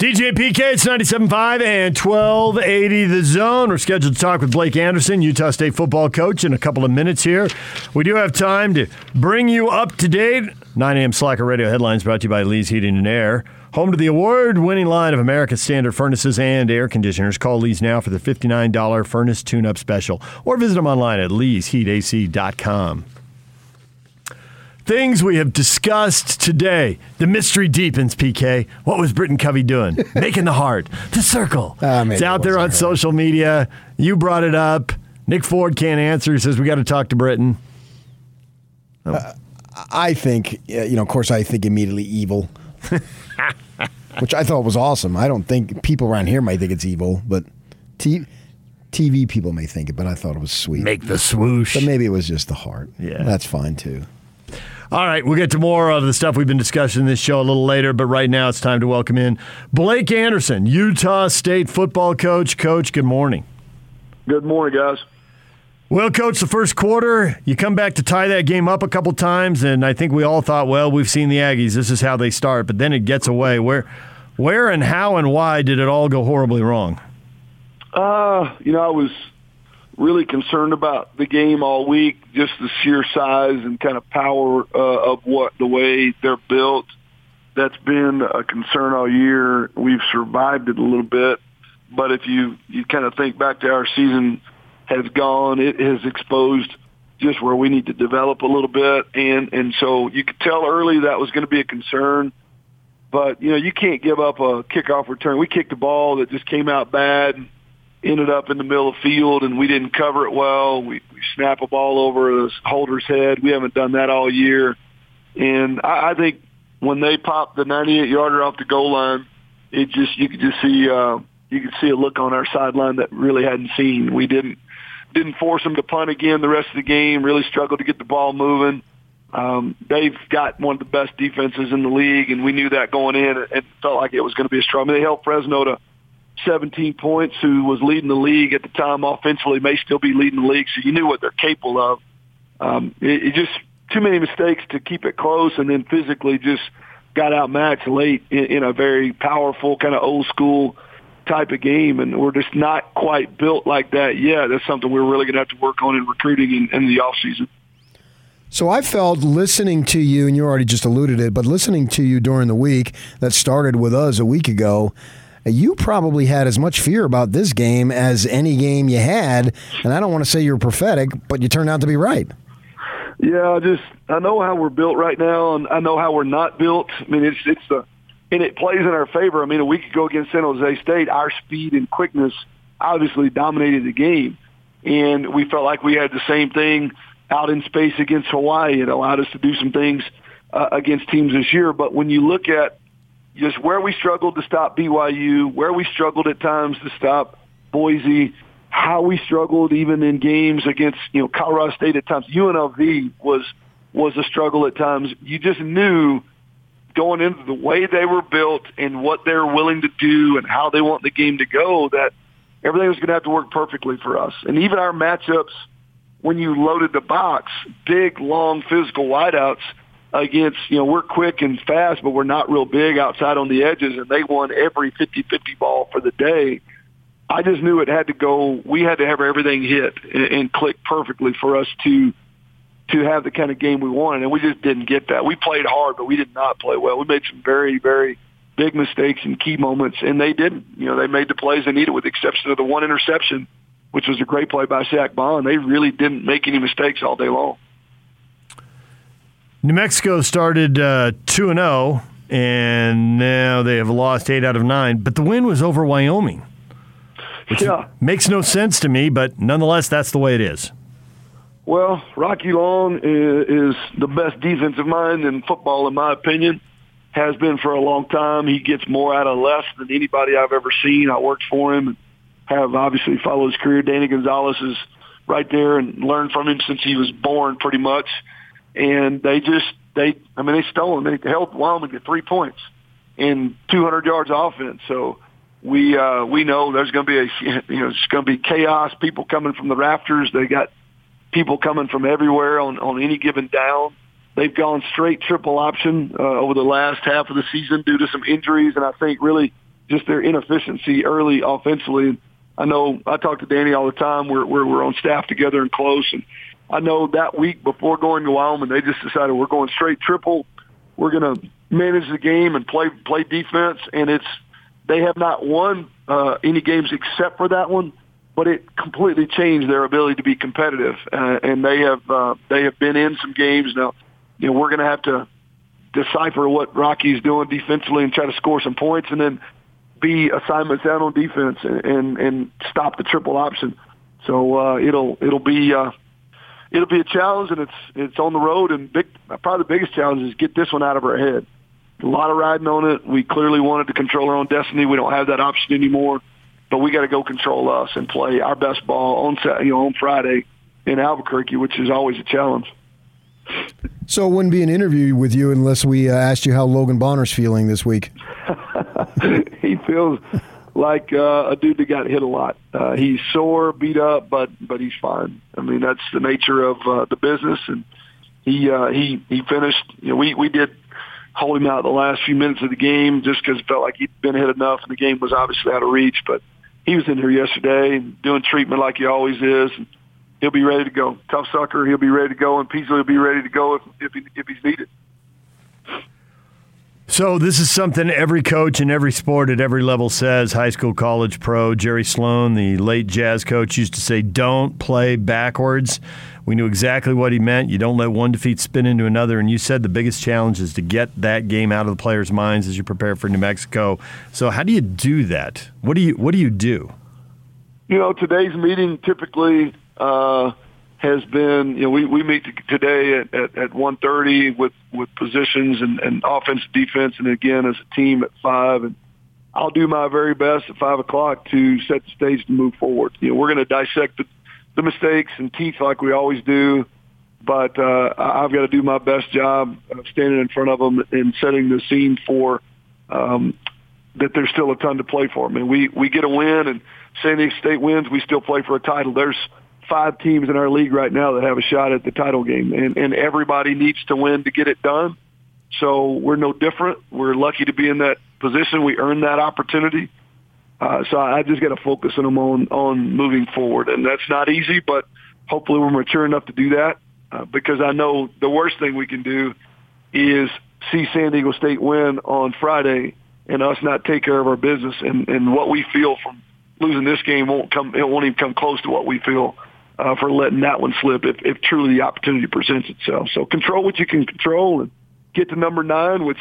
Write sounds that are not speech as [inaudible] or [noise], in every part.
DJ PK, it's 97.5 and 1280 The Zone. We're scheduled to talk with Blake Anderson, Utah State football coach, in a couple of minutes here. We do have time to bring you up to date. 9 a.m. Slacker Radio headlines brought to you by Lee's Heating and Air. Home to the award winning line of American Standard furnaces and air conditioners. Call Lee's now for the $59 furnace tune up special or visit them online at leesheatac.com. Things we have discussed today. The mystery deepens, PK. What was Britton Covey doing? [laughs] Making the heart, the circle. Uh, it's out it there on her. social media. You brought it up. Nick Ford can't answer. He says, We got to talk to Britton. I think, uh, you know, of course, I think immediately evil, [laughs] which I thought was awesome. I don't think people around here might think it's evil, but t- TV people may think it, but I thought it was sweet. Make the swoosh. but maybe it was just the heart. Yeah. That's fine too. All right, we'll get to more of the stuff we've been discussing in this show a little later, but right now it's time to welcome in Blake Anderson, Utah State football coach. Coach, good morning. Good morning, guys. Well, coach, the first quarter, you come back to tie that game up a couple times, and I think we all thought, well, we've seen the Aggies. This is how they start, but then it gets away. Where, where, and how, and why did it all go horribly wrong? Uh, you know, I was really concerned about the game all week, just the sheer size and kind of power uh, of what the way they're built. That's been a concern all year. We've survived it a little bit, but if you you kind of think back to our season has gone, it has exposed just where we need to develop a little bit, and and so you could tell early that was going to be a concern. But you know, you can't give up a kickoff return. We kicked a ball that just came out bad, ended up in the middle of the field, and we didn't cover it well. We, we snap a ball over the holder's head. We haven't done that all year, and I, I think when they popped the 98 yarder off the goal line, it just you could just see uh, you could see a look on our sideline that really hadn't seen. We didn't didn't force them to punt again the rest of the game. Really struggled to get the ball moving. Um, they've got one of the best defenses in the league, and we knew that going in. It felt like it was going to be a struggle. They held Fresno to 17 points, who was leading the league at the time offensively, may still be leading the league, so you knew what they're capable of. Um, it, it just too many mistakes to keep it close, and then physically just got outmatched late in, in a very powerful kind of old school type of game, and we're just not quite built like that yet. That's something we're really going to have to work on in recruiting in, in the off season. So I felt listening to you, and you already just alluded it, but listening to you during the week that started with us a week ago, you probably had as much fear about this game as any game you had. And I don't want to say you're prophetic, but you turned out to be right. Yeah, I just I know how we're built right now, and I know how we're not built. I mean, it's it's the and it plays in our favor. I mean, a week ago against San Jose State, our speed and quickness obviously dominated the game, and we felt like we had the same thing out in space against Hawaii. It allowed us to do some things uh, against teams this year. But when you look at just where we struggled to stop BYU, where we struggled at times to stop Boise, how we struggled even in games against you know Colorado State at times. UNLV was was a struggle at times. You just knew going into the way they were built and what they're willing to do and how they want the game to go that everything was going to have to work perfectly for us. And even our matchups when you loaded the box, big, long, physical wideouts against, you know, we're quick and fast, but we're not real big outside on the edges, and they won every 50-50 ball for the day. I just knew it had to go. We had to have everything hit and, and click perfectly for us to to have the kind of game we wanted, and we just didn't get that. We played hard, but we did not play well. We made some very, very big mistakes in key moments, and they didn't. You know, they made the plays they needed, with the exception of the one interception, which was a great play by Zach Bond. They really didn't make any mistakes all day long. New Mexico started uh, 2 and 0, and now they have lost 8 out of 9, but the win was over Wyoming. Which Yeah. makes no sense to me, but nonetheless, that's the way it is. Well, Rocky Long is, is the best defensive mind in football, in my opinion. Has been for a long time. He gets more out of less than anybody I've ever seen. I worked for him and have obviously followed his career. Danny Gonzales is right there and learned from him since he was born, pretty much. And they just they I mean they stole him. They held Wyoming to three points in 200 yards of offense. So we uh, we know there's going to be a [laughs] you know it's going to be chaos. People coming from the rafters. They got people coming from everywhere on on any given down. They've gone straight triple option uh, over the last half of the season due to some injuries, and I think really just their inefficiency early offensively. I know I talk to Danny all the time. We're, we're, we're on staff together and close. And I know that week before going to Wyoming, they just decided we're going straight triple. We're going to manage the game and play, play defense. And it's, they have not won uh, any games except for that one, but it completely changed their ability to be competitive. Uh, and they have, uh, they have been in some games now. You know, we're going to have to decipher what Rocky's doing defensively and try to score some points, and then be assignments out on defense and and, and stop the triple option. So uh, it'll it'll be uh, it'll be a challenge, and it's it's on the road. And big, probably the biggest challenge is get this one out of our head. A lot of riding on it. We clearly wanted to control our own destiny. We don't have that option anymore, but we got to go control us and play our best ball on you know on Friday in Albuquerque, which is always a challenge. So it wouldn't be an interview with you unless we uh, asked you how Logan Bonner's feeling this week. [laughs] he feels like uh, a dude that got hit a lot. Uh, he's sore, beat up, but but he's fine. I mean, that's the nature of uh, the business, and he uh, he he finished. You know, we we did hold him out the last few minutes of the game just because it felt like he'd been hit enough, and the game was obviously out of reach. But he was in here yesterday doing treatment like he always is. And, he'll be ready to go. Tough sucker, he'll be ready to go, and Peasley will be ready to go if if, he, if he's needed. So this is something every coach in every sport at every level says. High school, college, pro. Jerry Sloan, the late jazz coach, used to say, "Don't play backwards." We knew exactly what he meant. You don't let one defeat spin into another. And you said the biggest challenge is to get that game out of the players' minds as you prepare for New Mexico. So how do you do that? What do you What do you do? You know, today's meeting typically uh, has been, you know, we, we meet today at, at, at 1.30 with, with positions and, and offense, defense, and again as a team at 5. And I'll do my very best at 5 o'clock to set the stage to move forward. You know, we're going to dissect the, the mistakes and teeth like we always do, but uh, I've got to do my best job of standing in front of them and setting the scene for um, that there's still a ton to play for. I mean, we, we get a win and San Diego State wins, we still play for a title. There's – five teams in our league right now that have a shot at the title game, and, and everybody needs to win to get it done. So we're no different. We're lucky to be in that position. We earned that opportunity. Uh, so I just got to focus on them on, on moving forward, and that's not easy, but hopefully we're mature enough to do that uh, because I know the worst thing we can do is see San Diego State win on Friday and us not take care of our business, and, and what we feel from losing this game won't come. It won't even come close to what we feel uh, for letting that one slip if, if truly the opportunity presents itself. So control what you can control and get to number nine, which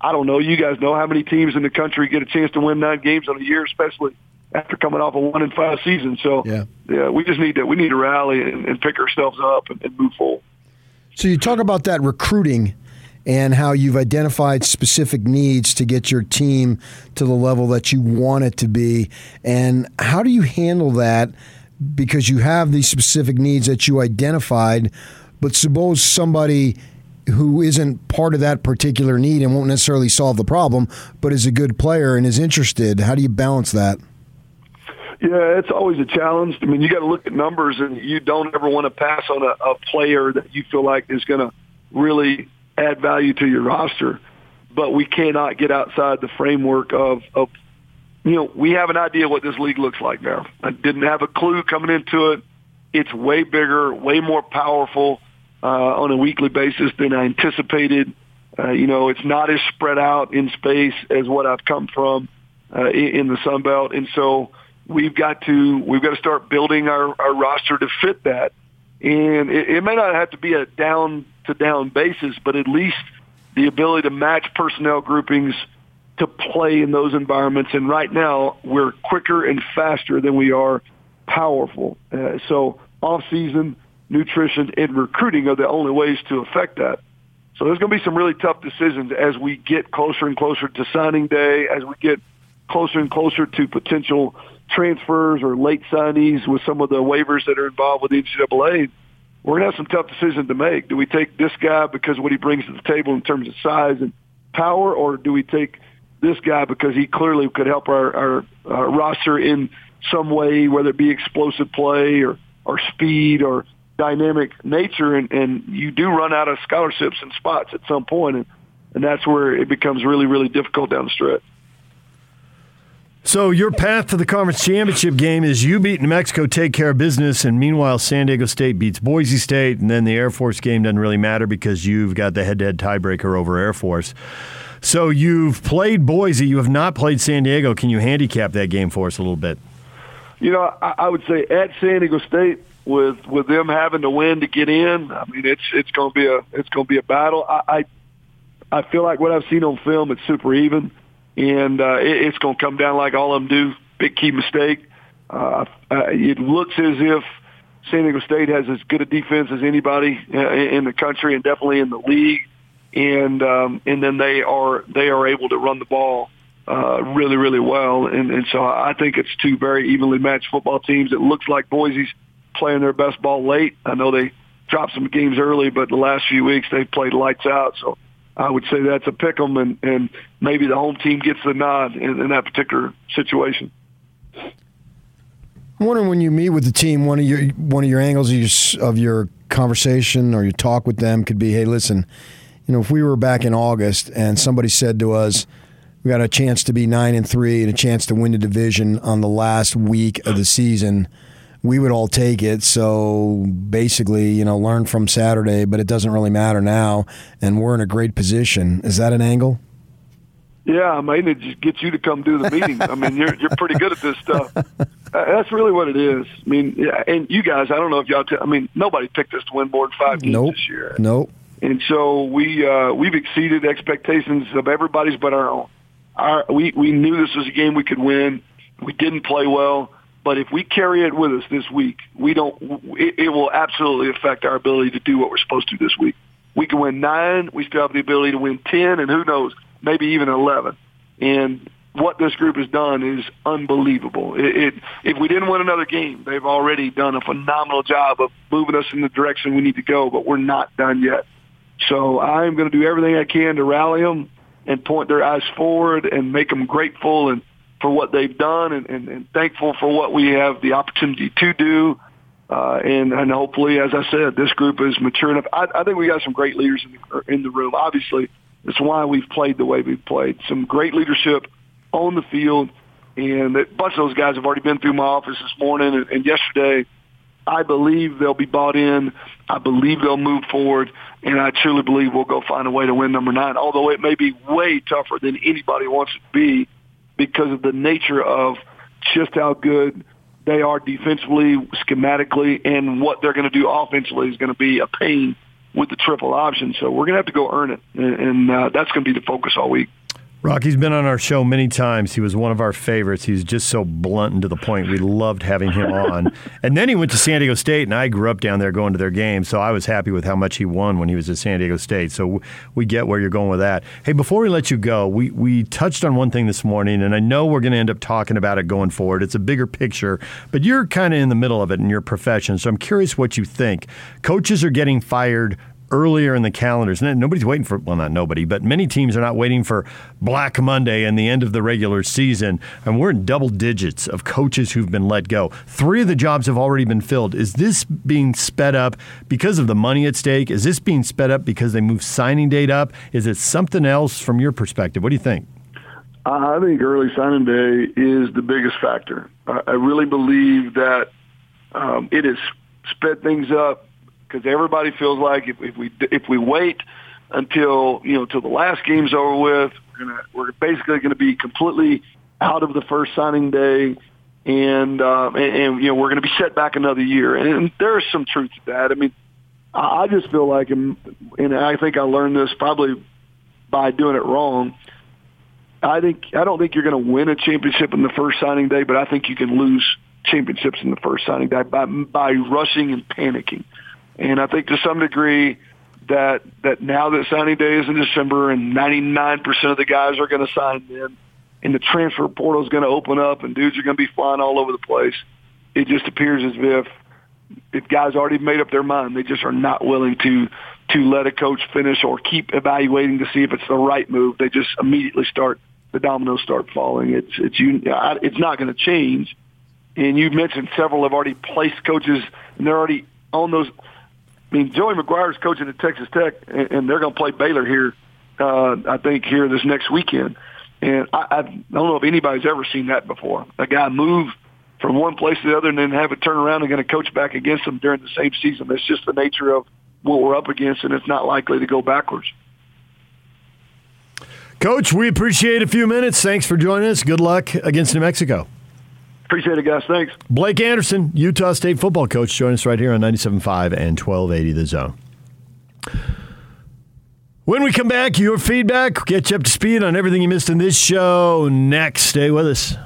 I don't know. You guys know how many teams in the country get a chance to win nine games in a year, especially after coming off a one in five season. So yeah, yeah we just need to we need to rally and, and pick ourselves up and, and move forward. So you talk about that recruiting and how you've identified specific needs to get your team to the level that you want it to be. And how do you handle that because you have these specific needs that you identified. But suppose somebody who isn't part of that particular need and won't necessarily solve the problem, but is a good player and is interested. How do you balance that? Yeah, it's always a challenge. I mean, you got to look at numbers, and you don't ever want to pass on a, a player that you feel like is going to really add value to your roster. But we cannot get outside the framework of, of you know, we have an idea what this league looks like now. I didn't have a clue coming into it. It's way bigger, way more powerful uh, on a weekly basis than I anticipated. Uh, you know, it's not as spread out in space as what I've come from uh, in the Sun Belt, and so we've got to we've got to start building our, our roster to fit that. And it, it may not have to be a down to down basis, but at least the ability to match personnel groupings to play in those environments. And right now, we're quicker and faster than we are powerful. Uh, so off-season, nutrition, and recruiting are the only ways to affect that. So there's going to be some really tough decisions as we get closer and closer to signing day, as we get closer and closer to potential transfers or late signees with some of the waivers that are involved with the NCAA. We're going to have some tough decisions to make. Do we take this guy because what he brings to the table in terms of size and power, or do we take this guy because he clearly could help our, our, our roster in some way, whether it be explosive play or, or speed or dynamic nature. And, and you do run out of scholarships and spots at some point, and, and that's where it becomes really, really difficult down the stretch. So your path to the conference championship game is you beat New Mexico, take care of business, and meanwhile San Diego State beats Boise State, and then the Air Force game doesn't really matter because you've got the head-to-head tiebreaker over Air Force. So you've played Boise, you have not played San Diego. Can you handicap that game for us a little bit? You know, I, would say at San Diego State, with with them having to win to get in, I mean it's it's going to be a it's going to be a battle. I, I I feel like what I've seen on film, it's super even and uh, it, it's going to come down like all of them do. Big key mistake. Uh, uh, it looks as if San Diego State has as good a defense as anybody uh, in the country, and definitely in the league. And um, and then they are they are able to run the ball uh, really really well, and and so I think it's two very evenly matched football teams. It looks like Boise's playing their best ball late. I know they dropped some games early, but the last few weeks they've played lights out. So I would say that's a pick 'em, and, and maybe the home team gets the nod in, in that particular situation. I'm wondering when you meet with the team, one of your one of your angles of your, of your conversation or your talk with them could be, "Hey, listen, you know, if we were back in August and somebody said to us." We got a chance to be nine and three and a chance to win the division on the last week of the season we would all take it. So basically, you know, learn from Saturday, but it doesn't really matter now, and we're in a great position. Is that an angle? Yeah, I mean, it just gets you to come do the meeting. I mean, you're you're pretty good at this stuff. Uh, that's really what it is. I mean, yeah, and you guys, I don't know if y'all. T- I mean, nobody picked us to win more than five games nope. this year. Nope. And so we uh, we've exceeded expectations of everybody's but our own. Our we we knew this was a game we could win. We didn't play well. But if we carry it with us this week, we don't. It, it will absolutely affect our ability to do what we're supposed to do this week. We can win nine. We still have the ability to win ten, and who knows, maybe even eleven. And what this group has done is unbelievable. It, it, if we didn't win another game, they've already done a phenomenal job of moving us in the direction we need to go. But we're not done yet. So I'm going to do everything I can to rally them and point their eyes forward and make them grateful and for what they've done and, and, and thankful for what we have the opportunity to do. Uh, and, and hopefully, as I said, this group is mature enough. I, I think we got some great leaders in the, in the room. Obviously, that's why we've played the way we've played. Some great leadership on the field, and a bunch of those guys have already been through my office this morning and, and yesterday. I believe they'll be bought in. I believe they'll move forward, and I truly believe we'll go find a way to win number nine. Although it may be way tougher than anybody wants it to be, because of the nature of just how good they are defensively, schematically, and what they're going to do offensively is going to be a pain with the triple option. So we're going to have to go earn it, and, and uh, that's going to be the focus all week. Rocky's been on our show many times. He was one of our favorites. He's just so blunt and to the point. We loved having him on. [laughs] and then he went to San Diego State, and I grew up down there going to their games, so I was happy with how much he won when he was at San Diego State. So we get where you're going with that. Hey, before we let you go, we, we touched on one thing this morning, and I know we're going to end up talking about it going forward. It's a bigger picture, but you're kind of in the middle of it in your profession, so I'm curious what you think. Coaches are getting fired earlier in the calendars. Nobody's waiting for, well, not nobody, but many teams are not waiting for Black Monday and the end of the regular season. And we're in double digits of coaches who've been let go. Three of the jobs have already been filled. Is this being sped up because of the money at stake? Is this being sped up because they moved signing date up? Is it something else from your perspective? What do you think? I think early signing day is the biggest factor. I really believe that um, it has sped things up because everybody feels like if, if we if we wait until you know till the last game's over with, we're gonna we're basically going to be completely out of the first signing day, and uh, and, and you know we're going to be set back another year. And, there is some truth to that. I mean, I, I just feel like, and I think I learned this probably by doing it wrong. I think I don't think you're going to win a championship in the first signing day, but I think you can lose championships in the first signing day by by rushing and panicking. And I think to some degree that that now that signing day is in December and 99% of the guys are going to sign then, and the transfer portal is going to open up and dudes are going to be flying all over the place, it just appears as if if guys already made up their mind, they just are not willing to to let a coach finish or keep evaluating to see if it's the right move. They just immediately start the dominoes start falling. It's it's you it's not going to change. And you mentioned several have already placed coaches and they're already on those I mean, Joey McGuire is coaching at Texas Tech, and, and they're going to play Baylor here. Uh, I think here this next weekend, And I, I don't know if anybody's ever seen that before. A guy move from one place to the other and then have it turn around and going to coach back against them during the same season. That's just the nature of what we're up against, and it's not likely to go backwards. Coach, we appreciate a few minutes. Thanks for joining us. Good luck against New Mexico. Appreciate it, guys. Thanks. Blake Anderson, Utah State football coach, join us right here on 97.5 and 1280 The Zone. When we come back, your feedback, get you up to speed on everything you missed in this show. Next, stay with us.